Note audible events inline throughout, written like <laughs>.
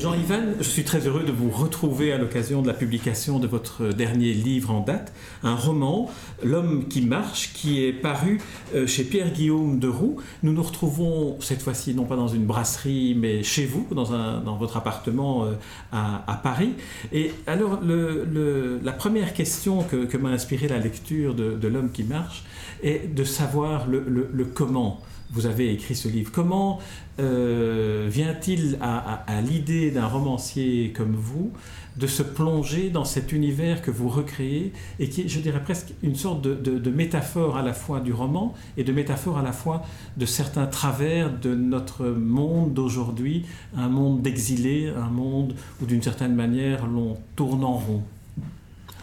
Jean-Yvan, je suis très heureux de vous retrouver à l'occasion de la publication de votre dernier livre en date, un roman, L'homme qui marche, qui est paru euh, chez Pierre-Guillaume de Roux. Nous nous retrouvons cette fois-ci non pas dans une brasserie, mais chez vous, dans, votre appartement euh, à, Paris. Et alors, la première question que, m'a inspiré la lecture de, L'homme qui marche est de savoir le comment vous avez écrit ce livre. Comment euh, vient-il à, l'idée d'un romancier comme vous de se plonger dans cet univers que vous recréez et qui est, je dirais presque, une sorte de, métaphore à la fois du roman et de métaphore à la fois de certains travers de notre monde d'aujourd'hui, un monde d'exilés, un monde où d'une certaine manière l'on tourne en rond?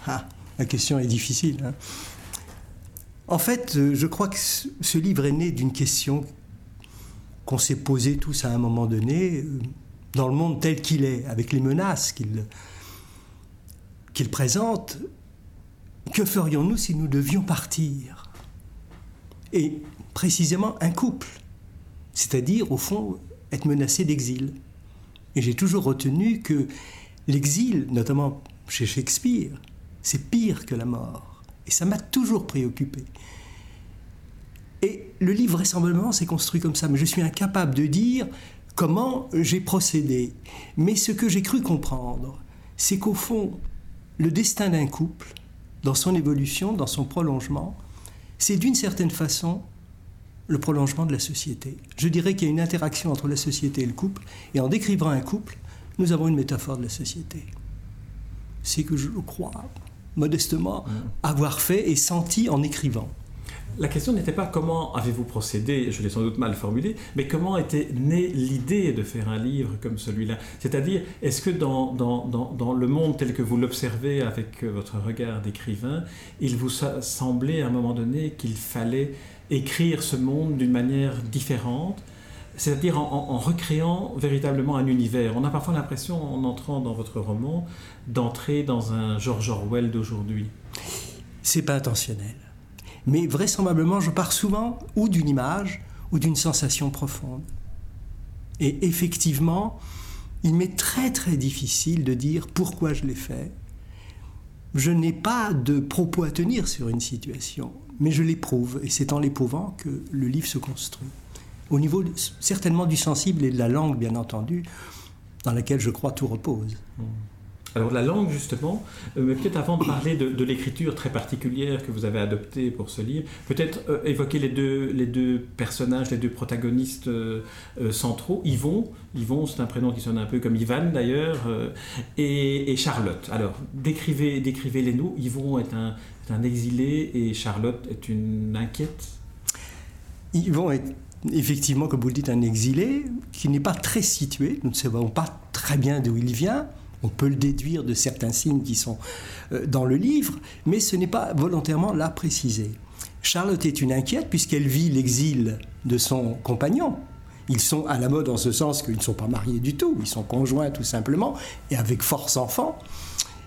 Ah, La question est difficile. Hein. En fait, euh, je crois que ce livre est né d'une question qu'on s'est posée tous à un moment donné, euh, dans le monde tel qu'il est, avec les menaces qu'il présente. Que ferions-nous si nous devions partir? Et précisément un couple, c'est-à-dire au fond être menacé d'exil. Et j'ai toujours retenu que l'exil, notamment chez Shakespeare, c'est pire que la mort. Et ça m'a toujours préoccupé. Et le livre, vraisemblablement, s'est construit comme ça, mais je suis incapable de dire comment j'ai procédé. Mais ce que j'ai cru comprendre, c'est qu'au fond, le destin d'un couple, dans son évolution, dans son prolongement, c'est d'une certaine façon le prolongement de la société. Je dirais qu'il y a une interaction entre la société et le couple, et en décrivant un couple, nous avons une métaphore de la société. C'est que je crois modestement, avoir fait et senti en écrivant. La question n'était pas comment avez-vous procédé, je l'ai sans doute mal formulé, mais comment était née l'idée de faire un livre comme celui-là? C'est-à-dire, est-ce que dans, dans, dans, le monde tel que vous l'observez avec votre regard d'écrivain, il vous semblait à un moment donné qu'il fallait écrire ce monde d'une manière différente c'est-à-dire en, recréant véritablement un univers. On a parfois l'impression, en entrant dans votre roman, d'entrer dans un George Orwell d'aujourd'hui. C'est pas intentionnel. Mais vraisemblablement, je pars souvent ou d'une image ou d'une sensation profonde. Et effectivement, il m'est très très difficile de dire pourquoi je l'ai fait. Je n'ai pas de propos à tenir sur une situation, mais je l'éprouve, et c'est en l'éprouvant que le livre se construit au niveau certainement du sensible et de la langue, bien entendu, dans laquelle je crois tout repose. Hmm. Alors la langue, justement, euh, mais peut-être avant de parler de, l'écriture très particulière que vous avez adoptée pour ce livre, peut-être euh, évoquer les deux, les deux personnages, les deux protagonistes euh, centraux, Yvon, Yvon c'est un prénom qui sonne un peu comme Ivan d'ailleurs, et, Charlotte. Alors décrivez, décrivez-les nous, Yvon est un, est un exilé et Charlotte est une inquiète Yvon est effectivement, comme vous le dites, un exilé qui n'est pas très situé. Nous ne savons pas très bien d'où il vient. On peut le déduire de certains signes qui sont euh, dans le livre, mais ce n'est pas volontairement là précisé. Charlotte est une inquiète puisqu'elle vit l'exil de son compagnon. Ils sont à la mode en ce sens qu'ils ne sont pas mariés du tout, ils sont conjoints tout simplement, et avec force enfants.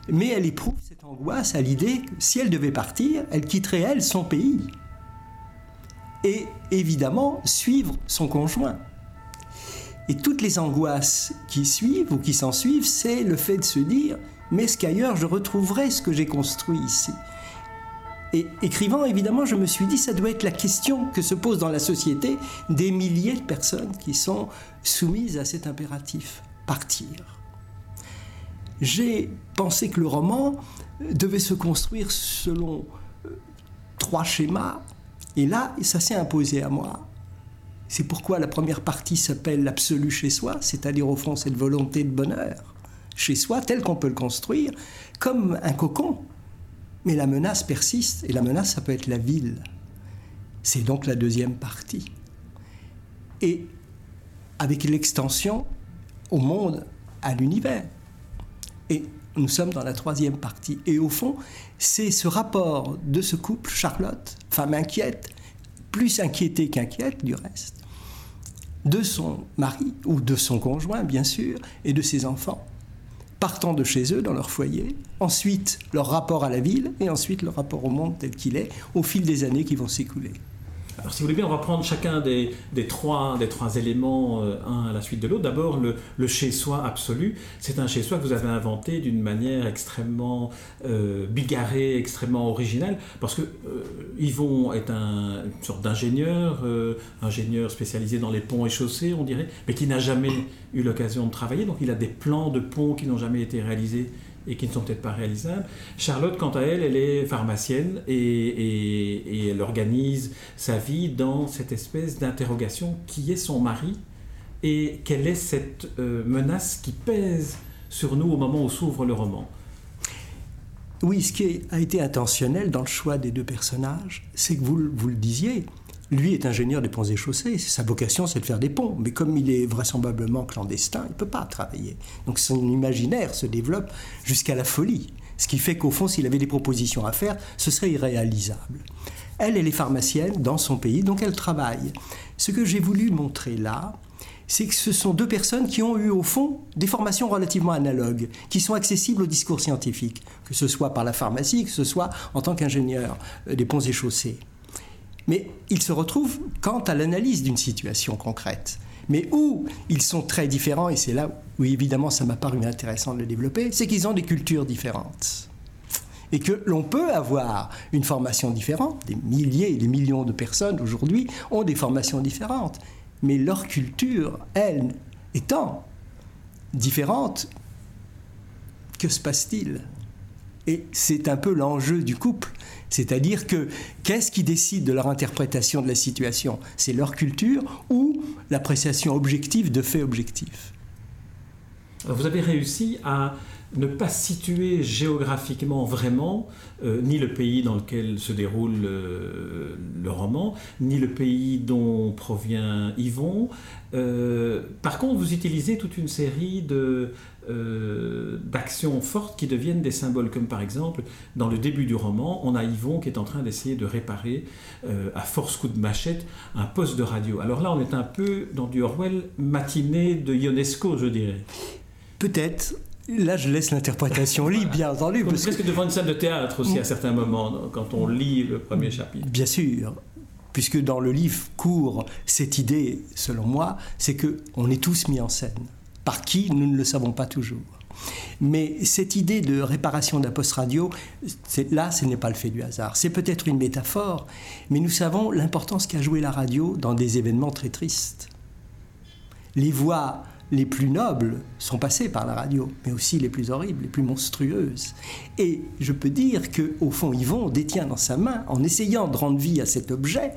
Mais elle éprouve cette angoisse à l'idée que si elle devait partir, elle quitterait, elle, son pays et évidemment suivre son conjoint. Et toutes les angoisses qui suivent ou qui s'en suivent, c'est le fait de se dire, mais est-ce qu'ailleurs je retrouverai ce que j'ai construit ici? Et écrivant, évidemment, je me suis dit, ça doit être la question que se pose dans la société des milliers de personnes qui sont soumises à cet impératif, partir. J'ai pensé que le roman devait se construire selon euh, trois schémas et là, ça s'est imposé à moi. C'est pourquoi la première partie s'appelle l'absolu chez soi, c'est-à-dire au fond cette volonté de bonheur chez soi, tel qu'on peut le construire, comme un cocon. Mais la menace persiste, et la menace, ça peut être la ville. C'est donc la deuxième partie. Et avec l'extension au monde, à l'univers. Et nous sommes dans la troisième partie. Et au fond, c'est ce rapport de ce couple, Charlotte, femme inquiète, plus inquiétée qu'inquiète du reste, de son mari, ou de son conjoint, bien sûr, et de ses enfants. partant de chez eux, dans leur foyer, ensuite leur rapport à la ville, et ensuite leur rapport au monde tel qu'il est, au fil des années qui vont s'écouler. Alors, si vous voulez bien, on va prendre chacun des, trois, des trois éléments, euh, un à la suite de l'autre. D'abord, le, chez-soi absolu. C'est un chez-soi que vous avez inventé d'une manière extrêmement euh, bigarrée, extrêmement originale, parce que euh, Yvon est un, une sorte d'ingénieur, ingénieur spécialisé dans les ponts et chaussées, on dirait, mais qui n'a jamais eu l'occasion de travailler. Donc, il a des plans de ponts qui n'ont jamais été réalisés et qui ne sont peut-être pas réalisables. Charlotte, quant à elle, elle est pharmacienne et, elle organise sa vie dans cette espèce d'interrogation qui est son mari et quelle est cette euh, menace qui pèse sur nous au moment où s'ouvre le roman. Oui, ce qui a été intentionnel dans le choix des deux personnages, c'est que vous, vous le disiez, lui est ingénieur des ponts et chaussées, sa vocation c'est de faire des ponts, mais comme il est vraisemblablement clandestin, il ne peut pas travailler. Donc son imaginaire se développe jusqu'à la folie, ce qui fait qu'au fond s'il avait des propositions à faire, ce serait irréalisable. Elle, elle est pharmacienne dans son pays, donc elle travaille. Ce que j'ai voulu montrer là, c'est que ce sont deux personnes qui ont eu au fond des formations relativement analogues, qui sont accessibles au discours scientifique, que ce soit par la pharmacie, que ce soit en tant qu'ingénieur euh, des ponts et chaussées. Mais ils se retrouvent quant à l'analyse d'une situation concrète. Mais où ils sont très différents, et c'est là où évidemment ça m'a paru intéressant de le développer, c'est qu'ils ont des cultures différentes. Et que l'on peut avoir une formation différente, des milliers et des millions de personnes aujourd'hui ont des formations différentes, mais leur culture, elle, étant différente, que se passe-t-il? Et c'est un peu l'enjeu du couple. C'est-à-dire que qu'est-ce qui décide de leur interprétation de la situation? C'est leur culture ou l'appréciation objective de faits objectifs? Vous avez réussi à ne pas situer géographiquement vraiment euh, ni le pays dans lequel se déroule euh, le roman, ni le pays dont provient Yvon. Euh, par contre, vous utilisez toute une série de, d'actions fortes qui deviennent des symboles, comme par exemple, dans le début du roman, on a Yvon qui est en train d'essayer de réparer, à force coup de machette, un poste de radio. Alors là, on est un peu dans du Orwell matiné de Ionesco, je dirais. Peut-être, Là, je laisse l'interprétation <laughs> libre, bien entendu. Parce presque devant une salle de théâtre aussi, à certains moments, quand on lit le premier chapitre. Bien sûr. Puisque dans le livre court cette idée, selon moi, c'est que on est tous mis en scène. Par qui, nous ne le savons pas toujours. Mais cette idée de réparation d'un poste radio, là, ce n'est pas le fait du hasard. C'est peut-être une métaphore, mais nous savons l'importance qu'a joué la radio dans des événements très tristes. Les voix les plus nobles sont passées par la radio, mais aussi les plus horribles, les plus monstrueuses. Et je peux dire que, au fond, Yvon détient dans sa main, en essayant de rendre vie à cet objet,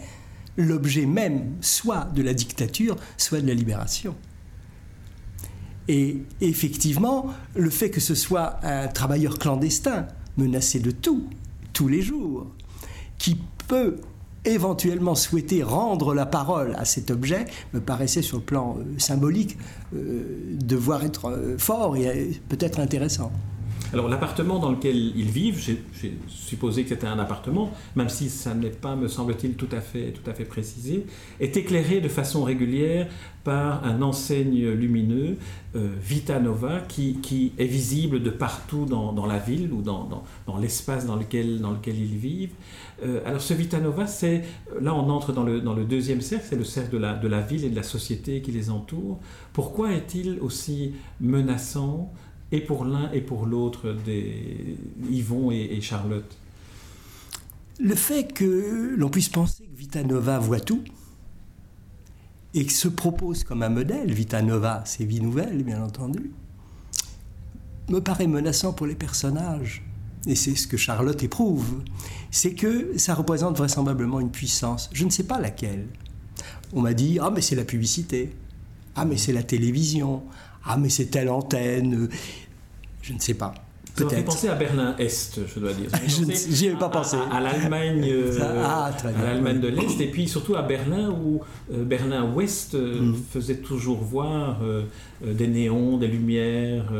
l'objet même soit de la dictature, soit de la libération. Et effectivement, le fait que ce soit un travailleur clandestin, menacé de tout, tous les jours, qui peut éventuellement souhaiter rendre la parole à cet objet me paraissait sur le plan euh, symbolique euh, devoir être euh, fort et peut-être intéressant. Alors l'appartement dans lequel ils vivent, j'ai supposé que c'était un appartement, même si ça n'est pas, me semble-t-il, tout, à fait, tout à fait précisé, est éclairé de façon régulière par un enseigne lumineux, euh, Vita Nova, qui, est visible de partout dans, la ville ou dans, l'espace dans lequel ils vivent. Euh, alors ce Vita Nova, c'est, là on entre dans le, deuxième cercle, c'est le cercle de la, ville et de la société qui les entoure. Pourquoi est-il aussi menaçant et pour l'un et pour l'autre des Yvon et, Charlotte? Le fait que l'on puisse penser que Vitanova voit tout et se propose comme un modèle, Vitanova, c'est vie nouvelle bien entendu, me paraît menaçant pour les personnages. Et c'est ce que Charlotte éprouve. C'est que ça représente vraisemblablement une puissance. Je ne sais pas laquelle. On m'a dit Ah, mais c'est la publicité. Ah, mais c'est la télévision. Ah, mais c'est telle antenne. Je ne sais pas. Ça m'a fait penser à Berlin-Est, je dois dire. <laughs> J'y avais pas pensé. À, l'Allemagne euh, ah, l'Allemagne de l'Est, et puis surtout à Berlin, où euh, Berlin-Ouest euh, mm. faisait toujours voir des néons, des lumières,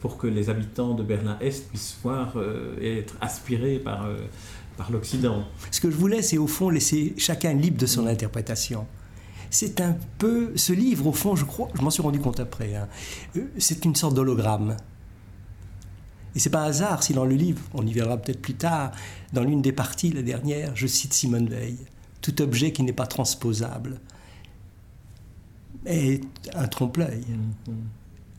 pour que les habitants de Berlin-Est puissent voir et être aspirés par, par l'Occident. Ce que je voulais, c'est au fond laisser chacun libre de son mm. interprétation c'est un peu ce livre au fond je crois je m'en suis rendu compte après hein, c'est une sorte d'hologramme Et c'est pas un hasard si dans le livre, on y verra peut-être plus tard, dans l'une des parties, la dernière, je cite Simone Veil, tout objet qui n'est pas transposable est un trompe-l'œil. Mm-hmm.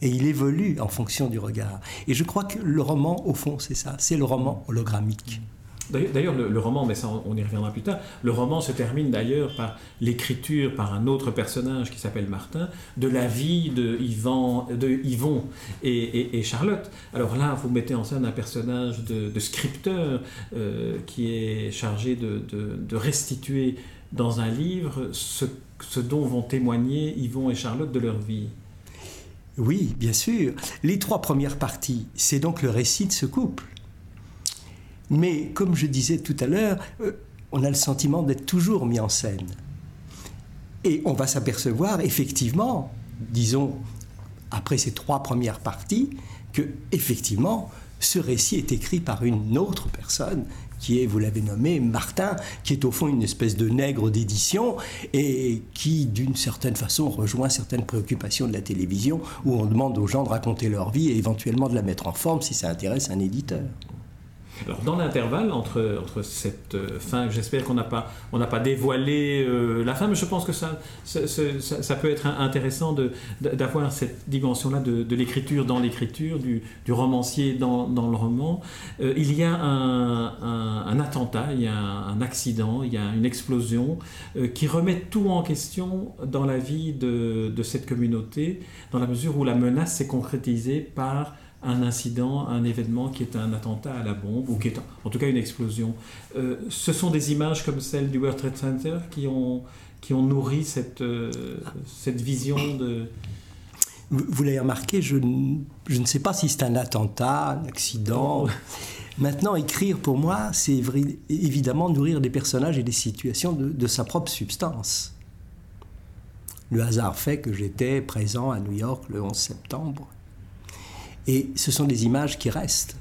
Et il évolue en fonction du regard. Et je crois que le roman, au fond, c'est ça, c'est le roman hologrammique. D'ailleurs, le, roman, mais ça on y reviendra plus tard, le roman se termine d'ailleurs par l'écriture par un autre personnage qui s'appelle Martin de la vie de, Yvon et, Charlotte. Alors là, vous mettez en scène un personnage de, scripteur euh, qui est chargé de, de, restituer dans un livre ce, ce dont vont témoigner Yvon et Charlotte de leur vie. Oui, bien sûr. Les trois premières parties, c'est donc le récit de ce couple. Mais comme je disais tout à l'heure, euh, on a le sentiment d'être toujours mis en scène. Et on va s'apercevoir effectivement, disons, après ces trois premières parties, que effectivement, ce récit est écrit par une autre personne qui est, vous l'avez nommé, Martin, qui est au fond une espèce de nègre d'édition et qui, d'une certaine façon, rejoint certaines préoccupations de la télévision où on demande aux gens de raconter leur vie et éventuellement de la mettre en forme si ça intéresse un éditeur. Alors, dans l'intervalle entre, entre cette euh, fin, j'espère qu'on n'a pas, pas dévoilé euh, la fin, mais je pense que ça, ça, peut être intéressant d'avoir cette dimension-là de, l'écriture dans l'écriture, du, du, romancier dans, dans le roman. Euh, il y a un, un, attentat, il y a un, accident, il y a une explosion qui remet tout en question dans la vie de, de cette communauté, dans la mesure où la menace s'est concrétisée par un incident, un événement qui est un attentat à la bombe, ou qui est en tout cas une explosion. Euh, ce sont des images comme celle du World Trade Center qui ont, qui ont nourri cette, euh, cette vision de... Vous, l'avez remarqué, je, je, ne sais pas si c'est un attentat, un accident. Maintenant, écrire pour moi, c'est évidemment nourrir des personnages et des situations de, de sa propre substance. Le hasard fait que j'étais présent à New York le 11 septembre et ce sont des images qui restent.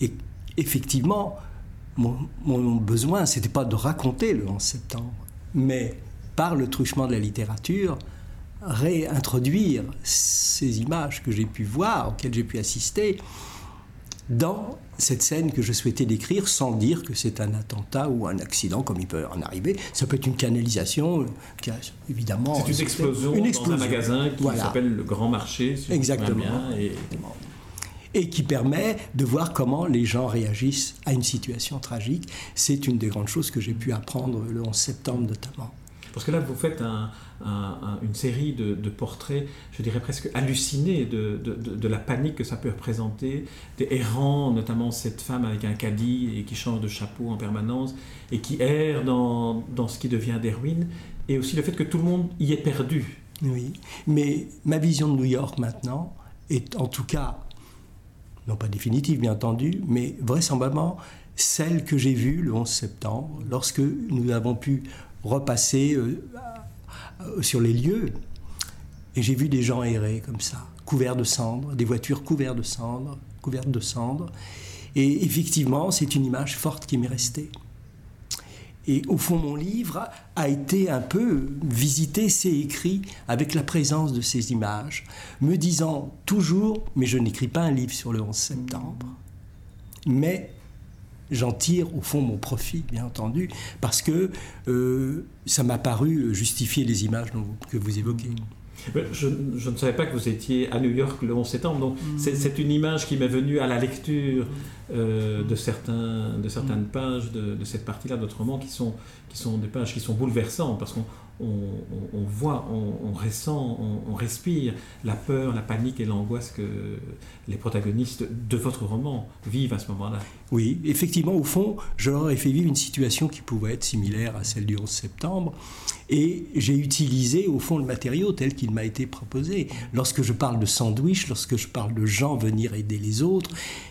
Et effectivement, mon, mon besoin, c'était pas de raconter le 11 septembre, mais par le truchement de la littérature, réintroduire ces images que j'ai pu voir, auxquelles j'ai pu assister, dans cette scène que je souhaitais décrire sans dire que c'est un attentat ou un accident comme il peut en arriver. Ça peut être une canalisation, euh, évidemment... C'est une explosion, une explosion, dans un magasin qui s'appelle le Grand Marché, si Exactement. Et qui permet de voir comment les gens réagissent à une situation tragique. C'est une des grandes choses que j'ai pu apprendre le 11 septembre notamment. Parce que là, vous faites une série de, portraits, je dirais presque hallucinés, de, la panique que ça peut représenter, des errants, notamment cette femme avec un caddie et qui change de chapeau en permanence, et qui erre dans ce qui devient des ruines, et aussi le fait que tout le monde y est perdu. Oui, mais ma vision de New York maintenant est en tout cas, non pas définitive bien entendu, mais vraisemblablement celle que j'ai vue le 11 septembre, lorsque nous avons pu repasser euh, sur les lieux. Et j'ai vu des gens errer comme ça, couverts de cendres, des voitures couvertes de cendres, couvertes de cendres. Et effectivement, c'est une image forte qui m'est restée. Et au fond, mon livre a été un peu visité, c'est écrit avec la présence de ces images, me disant toujours, mais je n'écris pas un livre sur le 11 septembre, mais j'en tire au fond mon profit, bien entendu, parce que euh, ça m'a paru justifier les images que vous évoquez. Je, ne savais pas que vous étiez à New York le 11 septembre, donc mm. c'est une image qui m'est venue à la lecture euh, de, certains, de certaines pages de, de cette partie-là de notre roman qui sont, qui sont des pages qui sont bouleversantes parce qu'on on, voit, on, ressent, on, respire la peur, la panique et l'angoisse que les protagonistes de votre roman vivent à ce moment-là. Oui, effectivement, au fond, je leur ai fait vivre une situation qui pouvait être similaire à celle du 11 septembre. Et j'ai utilisé, au fond, le matériau tel qu'il m'a été proposé. Lorsque je parle de sandwich, lorsque je parle de gens venir aider les autres,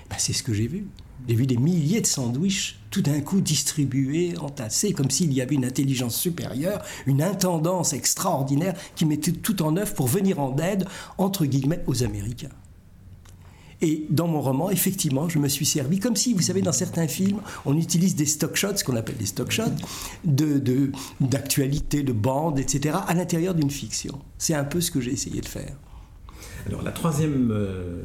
ben, c'est ce que j'ai vu. J'ai vu des milliers de sandwichs tout d'un coup distribués, entassés, comme s'il y avait une intelligence supérieure, une intendance extraordinaire qui mettait tout en œuvre pour venir en aide, entre guillemets, aux Américains. Et dans mon roman, effectivement, je me suis servi, comme si, vous savez, dans certains films, on utilise des stock shots, ce qu'on appelle des stock shots, d'actualité, de, de bandes, etc., à l'intérieur d'une fiction. C'est un peu ce que j'ai essayé de faire. Alors la troisième euh,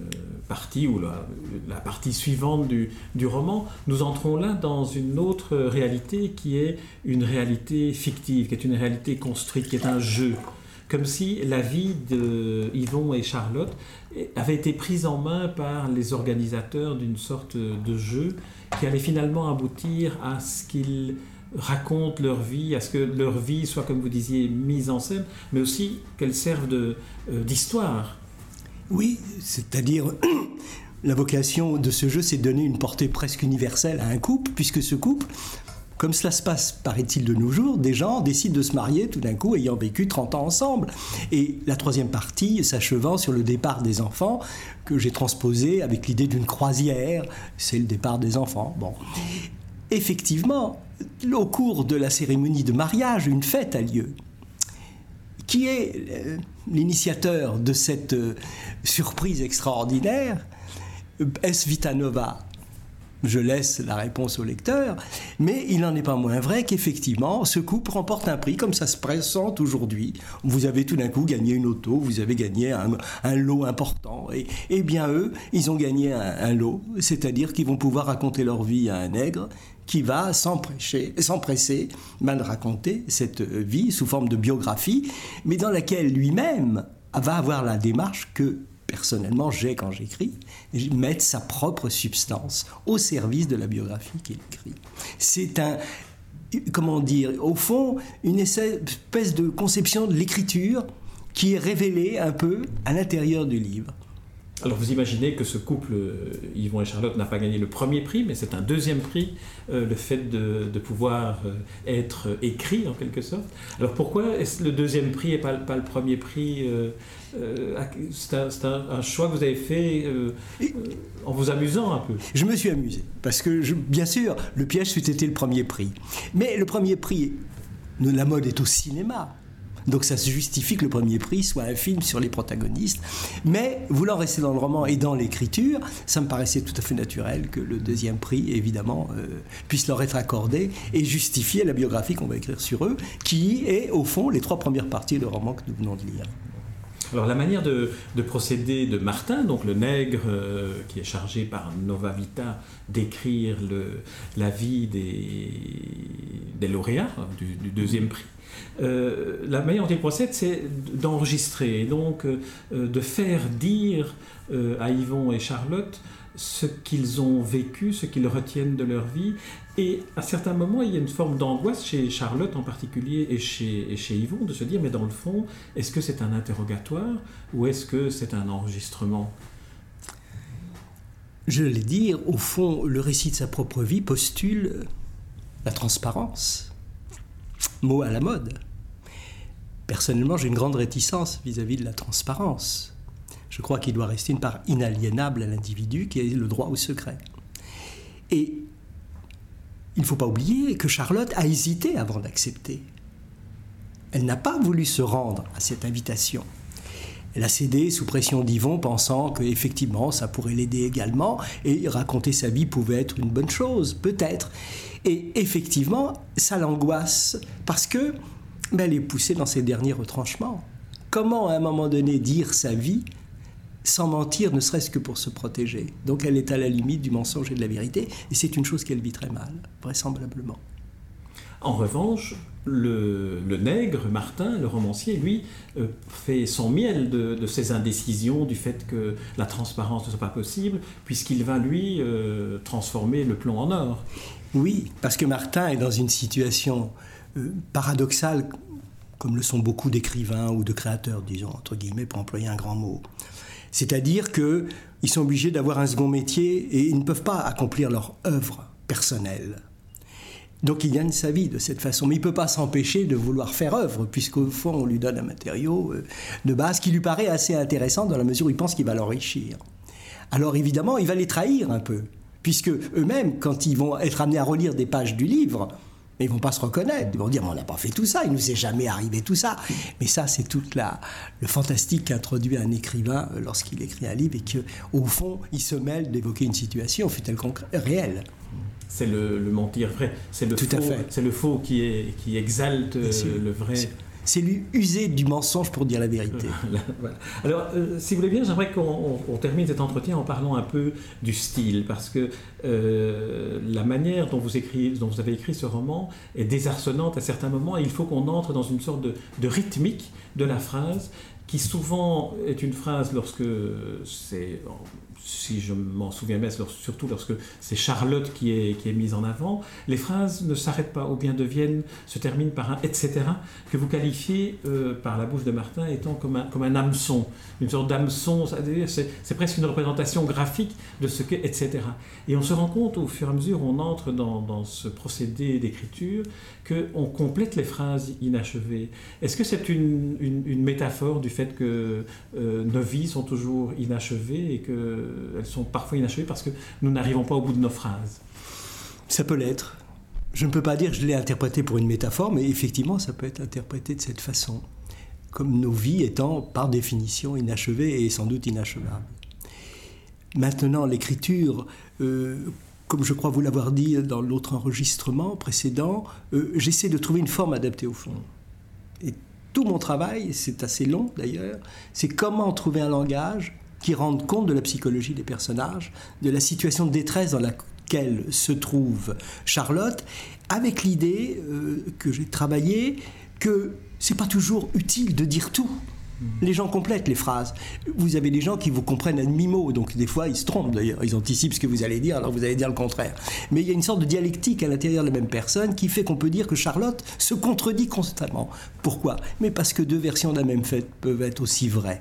partie ou la, partie suivante du, roman, nous entrons là dans une autre réalité qui est une réalité fictive, qui est une réalité construite, qui est un jeu. Comme si la vie de Yvon et Charlotte avait été prise en main par les organisateurs d'une sorte de jeu qui allait finalement aboutir à ce qu'ils racontent leur vie, à ce que leur vie soit, comme vous disiez, mise en scène, mais aussi qu'elle serve euh, d'histoire. Oui, c'est-à-dire <clears throat> la vocation de ce jeu, c'est de donner une portée presque universelle à un couple, puisque ce couple, comme cela se passe, paraît-il, de nos jours, des gens décident de se marier tout d'un coup ayant vécu 30 ans ensemble. Et la troisième partie s'achevant sur le départ des enfants, que j'ai transposé avec l'idée d'une croisière, c'est le départ des enfants. Bon. Effectivement, au cours de la cérémonie de mariage, une fête a lieu qui est euh, l'initiateur de cette euh, surprise extraordinaire? Est-ce Vitanova. Je laisse la réponse au lecteur, mais il n'en est pas moins vrai qu'effectivement, ce couple remporte un prix, comme ça se présente aujourd'hui. Vous avez tout d'un coup gagné une auto, vous avez gagné un, lot important, et, et, bien eux, ils ont gagné un lot, c'est-à-dire qu'ils vont pouvoir raconter leur vie à un nègre, qui va s'empresser de raconter cette vie sous forme de biographie, mais dans laquelle lui-même va avoir la démarche que personnellement j'ai quand j'écris, mettre sa propre substance au service de la biographie qu'il écrit. C'est un, comment dire, au fond, une espèce de conception de l'écriture qui est révélée un peu à l'intérieur du livre. Alors vous imaginez que ce couple, euh, Yvon et Charlotte, n'a pas gagné le premier prix, mais c'est un deuxième prix, euh, le fait de, pouvoir euh, être écrit en quelque sorte. Alors pourquoi est-ce le deuxième prix et pas, le premier prix C'est un, choix que vous avez fait en vous amusant un peu? Je me suis amusé, parce que bien sûr, le piège c'eût été le premier prix. Mais le premier prix, la mode est au cinéma. Donc ça se justifie que le premier prix soit un film sur les protagonistes. Mais voulant rester dans le roman et dans l'écriture, ça me paraissait tout à fait naturel que le deuxième prix, évidemment, euh, puisse leur être accordé et justifier la biographie qu'on va écrire sur eux, qui est au fond les trois premières parties du roman que nous venons de lire. Alors la manière de, procéder de Martin, donc le nègre euh, qui est chargé par Nova Vita d'écrire la vie des, lauréats hein, du, deuxième prix, euh, la manière dont il procède, c'est d'enregistrer, donc euh, de faire dire à Yvon et Charlotte ce qu'ils ont vécu, ce qu'ils retiennent de leur vie. Et à certains moments, il y a une forme d'angoisse chez Charlotte en particulier et chez, chez Yvon de se dire, mais dans le fond, est-ce que c'est un interrogatoire ou est-ce que c'est un enregistrement? Je l'ai dit, au fond, le récit de sa propre vie postule la transparence. Mot à la mode. Personnellement, j'ai une grande réticence vis à -vis de la transparence je crois qu'il doit rester une part inaliénable à l'individu qui est le droit au secret. Et il ne faut pas oublier que Charlotte a hésité avant d'accepter. Elle n'a pas voulu se rendre à cette invitation. Elle a cédé sous pression d'Yvon, pensant qu'effectivement ça pourrait l'aider également, et raconter sa vie pouvait être une bonne chose, peut-être. Et effectivement, ça l'angoisse, parce que ben, elle est poussée dans ses derniers retranchements. Comment, à un moment donné, dire sa vie sans mentir, ne serait-ce que pour se protéger. Donc elle est à la limite du mensonge et de la vérité, et c'est une chose qu'elle vit très mal, vraisemblablement. En revanche, le, nègre, Martin, le romancier, lui, euh, fait son miel de, ses indécisions, du fait que la transparence ne soit pas possible, puisqu'il va, lui, euh, transformer le plomb en or. Oui, parce que Martin est dans une situation euh, paradoxale, comme le sont beaucoup d'écrivains ou de créateurs, disons, entre guillemets, pour employer un grand mot. C'est-à-dire qu'ils sont obligés d'avoir un second métier et ils ne peuvent pas accomplir leur œuvre personnelle. Donc il gagne sa vie de cette façon, mais il ne peut pas s'empêcher de vouloir faire œuvre, puisqu'au fond on lui donne un matériau euh, de base qui lui paraît assez intéressant dans la mesure où il pense qu'il va l'enrichir. Alors évidemment, il va les trahir un peu, puisque eux-mêmes, quand ils vont être amenés à relire des pages du livre, mais ils vont pas se reconnaître. Ils vont dire, mais on n'a pas fait tout ça, il nous est jamais arrivé tout ça. Mais ça, c'est toute la, le fantastique qu'introduit un écrivain euh, lorsqu'il écrit un livre et qu'au fond, il se mêle d'évoquer une situation, fut-elle réelle. C'est le, mentir vrai. C'est le, faux, c'est le faux qui, est, qui exalte euh, le vrai. C'est lui user du mensonge pour dire la vérité. <laughs> Alors, euh, si vous voulez bien, j'aimerais qu'on termine cet entretien en parlant un peu du style, parce que euh, la manière dont vous, avez écrit ce roman est désarçonnante à certains moments, et il faut qu'on entre dans une sorte de rythmique de la phrase qui souvent est une phrase lorsque c'est si je m'en souviens bien, surtout lorsque c'est Charlotte qui est, qui est mise en avant, les phrases ne s'arrêtent pas ou bien deviennent, se terminent par un etc. que vous qualifiez euh, par la bouche de Martin étant comme un, comme un hameçon, une sorte d'hameçon, c'est presque une représentation graphique de ce qu'est etc. Et on se rend compte au fur et à mesure on entre dans, dans ce procédé d'écriture qu'on complète les phrases inachevées. Est-ce que c'est une, une, métaphore du fait que euh, nos vies sont toujours inachevées et que elles sont parfois inachevées parce que nous n'arrivons pas au bout de nos phrases. Ça peut l'être. Je ne peux pas dire que je l'ai interprété pour une métaphore, mais effectivement, ça peut être interprété de cette façon, comme nos vies étant par définition inachevées et sans doute inachevables. Maintenant, l'écriture, euh, comme je crois vous l'avoir dit dans l'autre enregistrement précédent, euh, j'essaie de trouver une forme adaptée au fond. Et tout mon travail, c'est assez long d'ailleurs, c'est comment trouver un langage qui rendent compte de la psychologie des personnages, de la situation de détresse dans laquelle se trouve Charlotte, avec l'idée euh, que j'ai travaillé que c'est pas toujours utile de dire tout. Hmm. Les gens complètent les phrases. Vous avez des gens qui vous comprennent à demi-mot, donc des fois ils se trompent d'ailleurs, ils anticipent ce que vous allez dire, alors vous allez dire le contraire. Mais il y a une sorte de dialectique à l'intérieur de la même personne qui fait qu'on peut dire que Charlotte se contredit constamment. Pourquoi? Mais parce que deux versions d'un même fait peuvent être aussi vraies.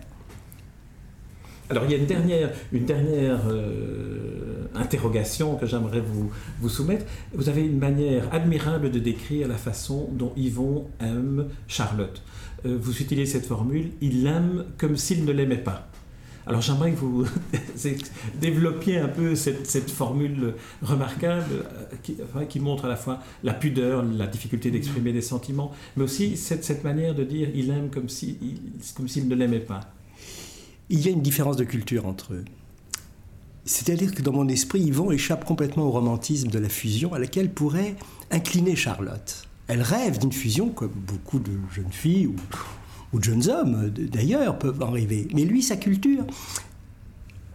Alors il y a une dernière, une dernière euh, interrogation que j'aimerais vous, vous soumettre. Vous avez une manière admirable de décrire la façon dont Yvon aime Charlotte. Euh, vous utilisez cette formule, il l'aime comme s'il ne l'aimait pas. Alors j'aimerais que vous <laughs> développiez un peu cette, cette formule remarquable euh, qui, montre à la fois la pudeur, la difficulté d'exprimer des sentiments, mais aussi cette, cette manière de dire il aime comme s'il si, ne l'aimait pas il y a une différence de culture entre eux. C'est-à-dire que dans mon esprit, Yvon échappe complètement au romantisme de la fusion à laquelle pourrait incliner Charlotte. Elle rêve d'une fusion comme beaucoup de jeunes filles ou, de jeunes hommes d'ailleurs peuvent en rêver. Mais lui, sa culture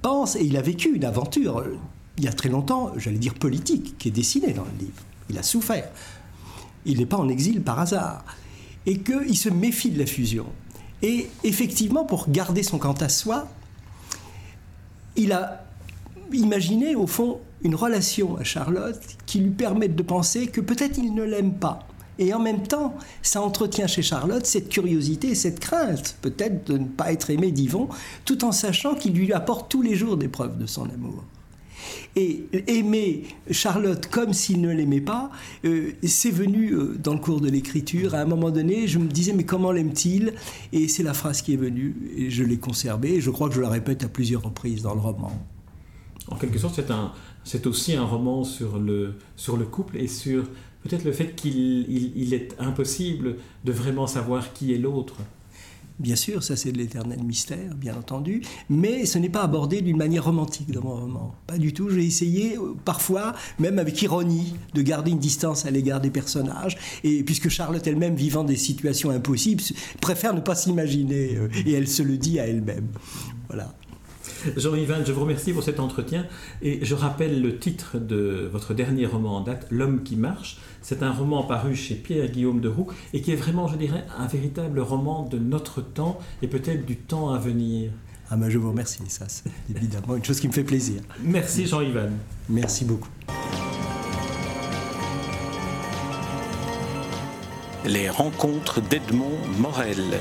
pense, et il a vécu une aventure euh, il y a très longtemps, j'allais dire politique, qui est dessinée dans le livre. Il a souffert. Il n'est pas en exil par hasard. Et qu'il se méfie de la fusion. Et effectivement, pour garder son quant à soi, il a imaginé au fond une relation à Charlotte qui lui permette de penser que peut-être il ne l'aime pas. Et en même temps, ça entretient chez Charlotte cette curiosité cette crainte, peut-être de ne pas être aimé d'Yvon, tout en sachant qu'il lui apporte tous les jours des preuves de son amour. Et aimer Charlotte comme s'il ne l'aimait pas, euh, c'est venu euh, dans le cours de l'écriture. À un moment donné, je me disais, mais comment l'aime-t-il? Et c'est la phrase qui est venue, et je l'ai conservée, et je crois que je la répète à plusieurs reprises dans le roman. En quelque sorte, c'est, un, c'est aussi un roman sur le, couple et sur peut-être le fait qu'il il est impossible de vraiment savoir qui est l'autre. Bien sûr, ça c'est de l'éternel mystère, bien entendu, mais ce n'est pas abordé d'une manière romantique dans mon roman. Pas du tout. J'ai essayé, euh, parfois, même avec ironie, de garder une distance à l'égard des personnages. Et puisque Charlotte elle-même, vivant des situations impossibles, préfère ne pas s'imaginer, euh, et elle se le dit à elle-même. Voilà. Jean-Yvan, je vous remercie pour cet entretien et je rappelle le titre de votre dernier roman en date, L'homme qui marche. C'est un roman paru chez Pierre-Guillaume de Roux et qui est vraiment, je dirais, un véritable roman de notre temps et peut-être du temps à venir. Ah ben je vous remercie, ça c'est évidemment une chose qui me fait plaisir. Merci Jean-Yvan. Merci beaucoup. Les rencontres d'Edmond Morel.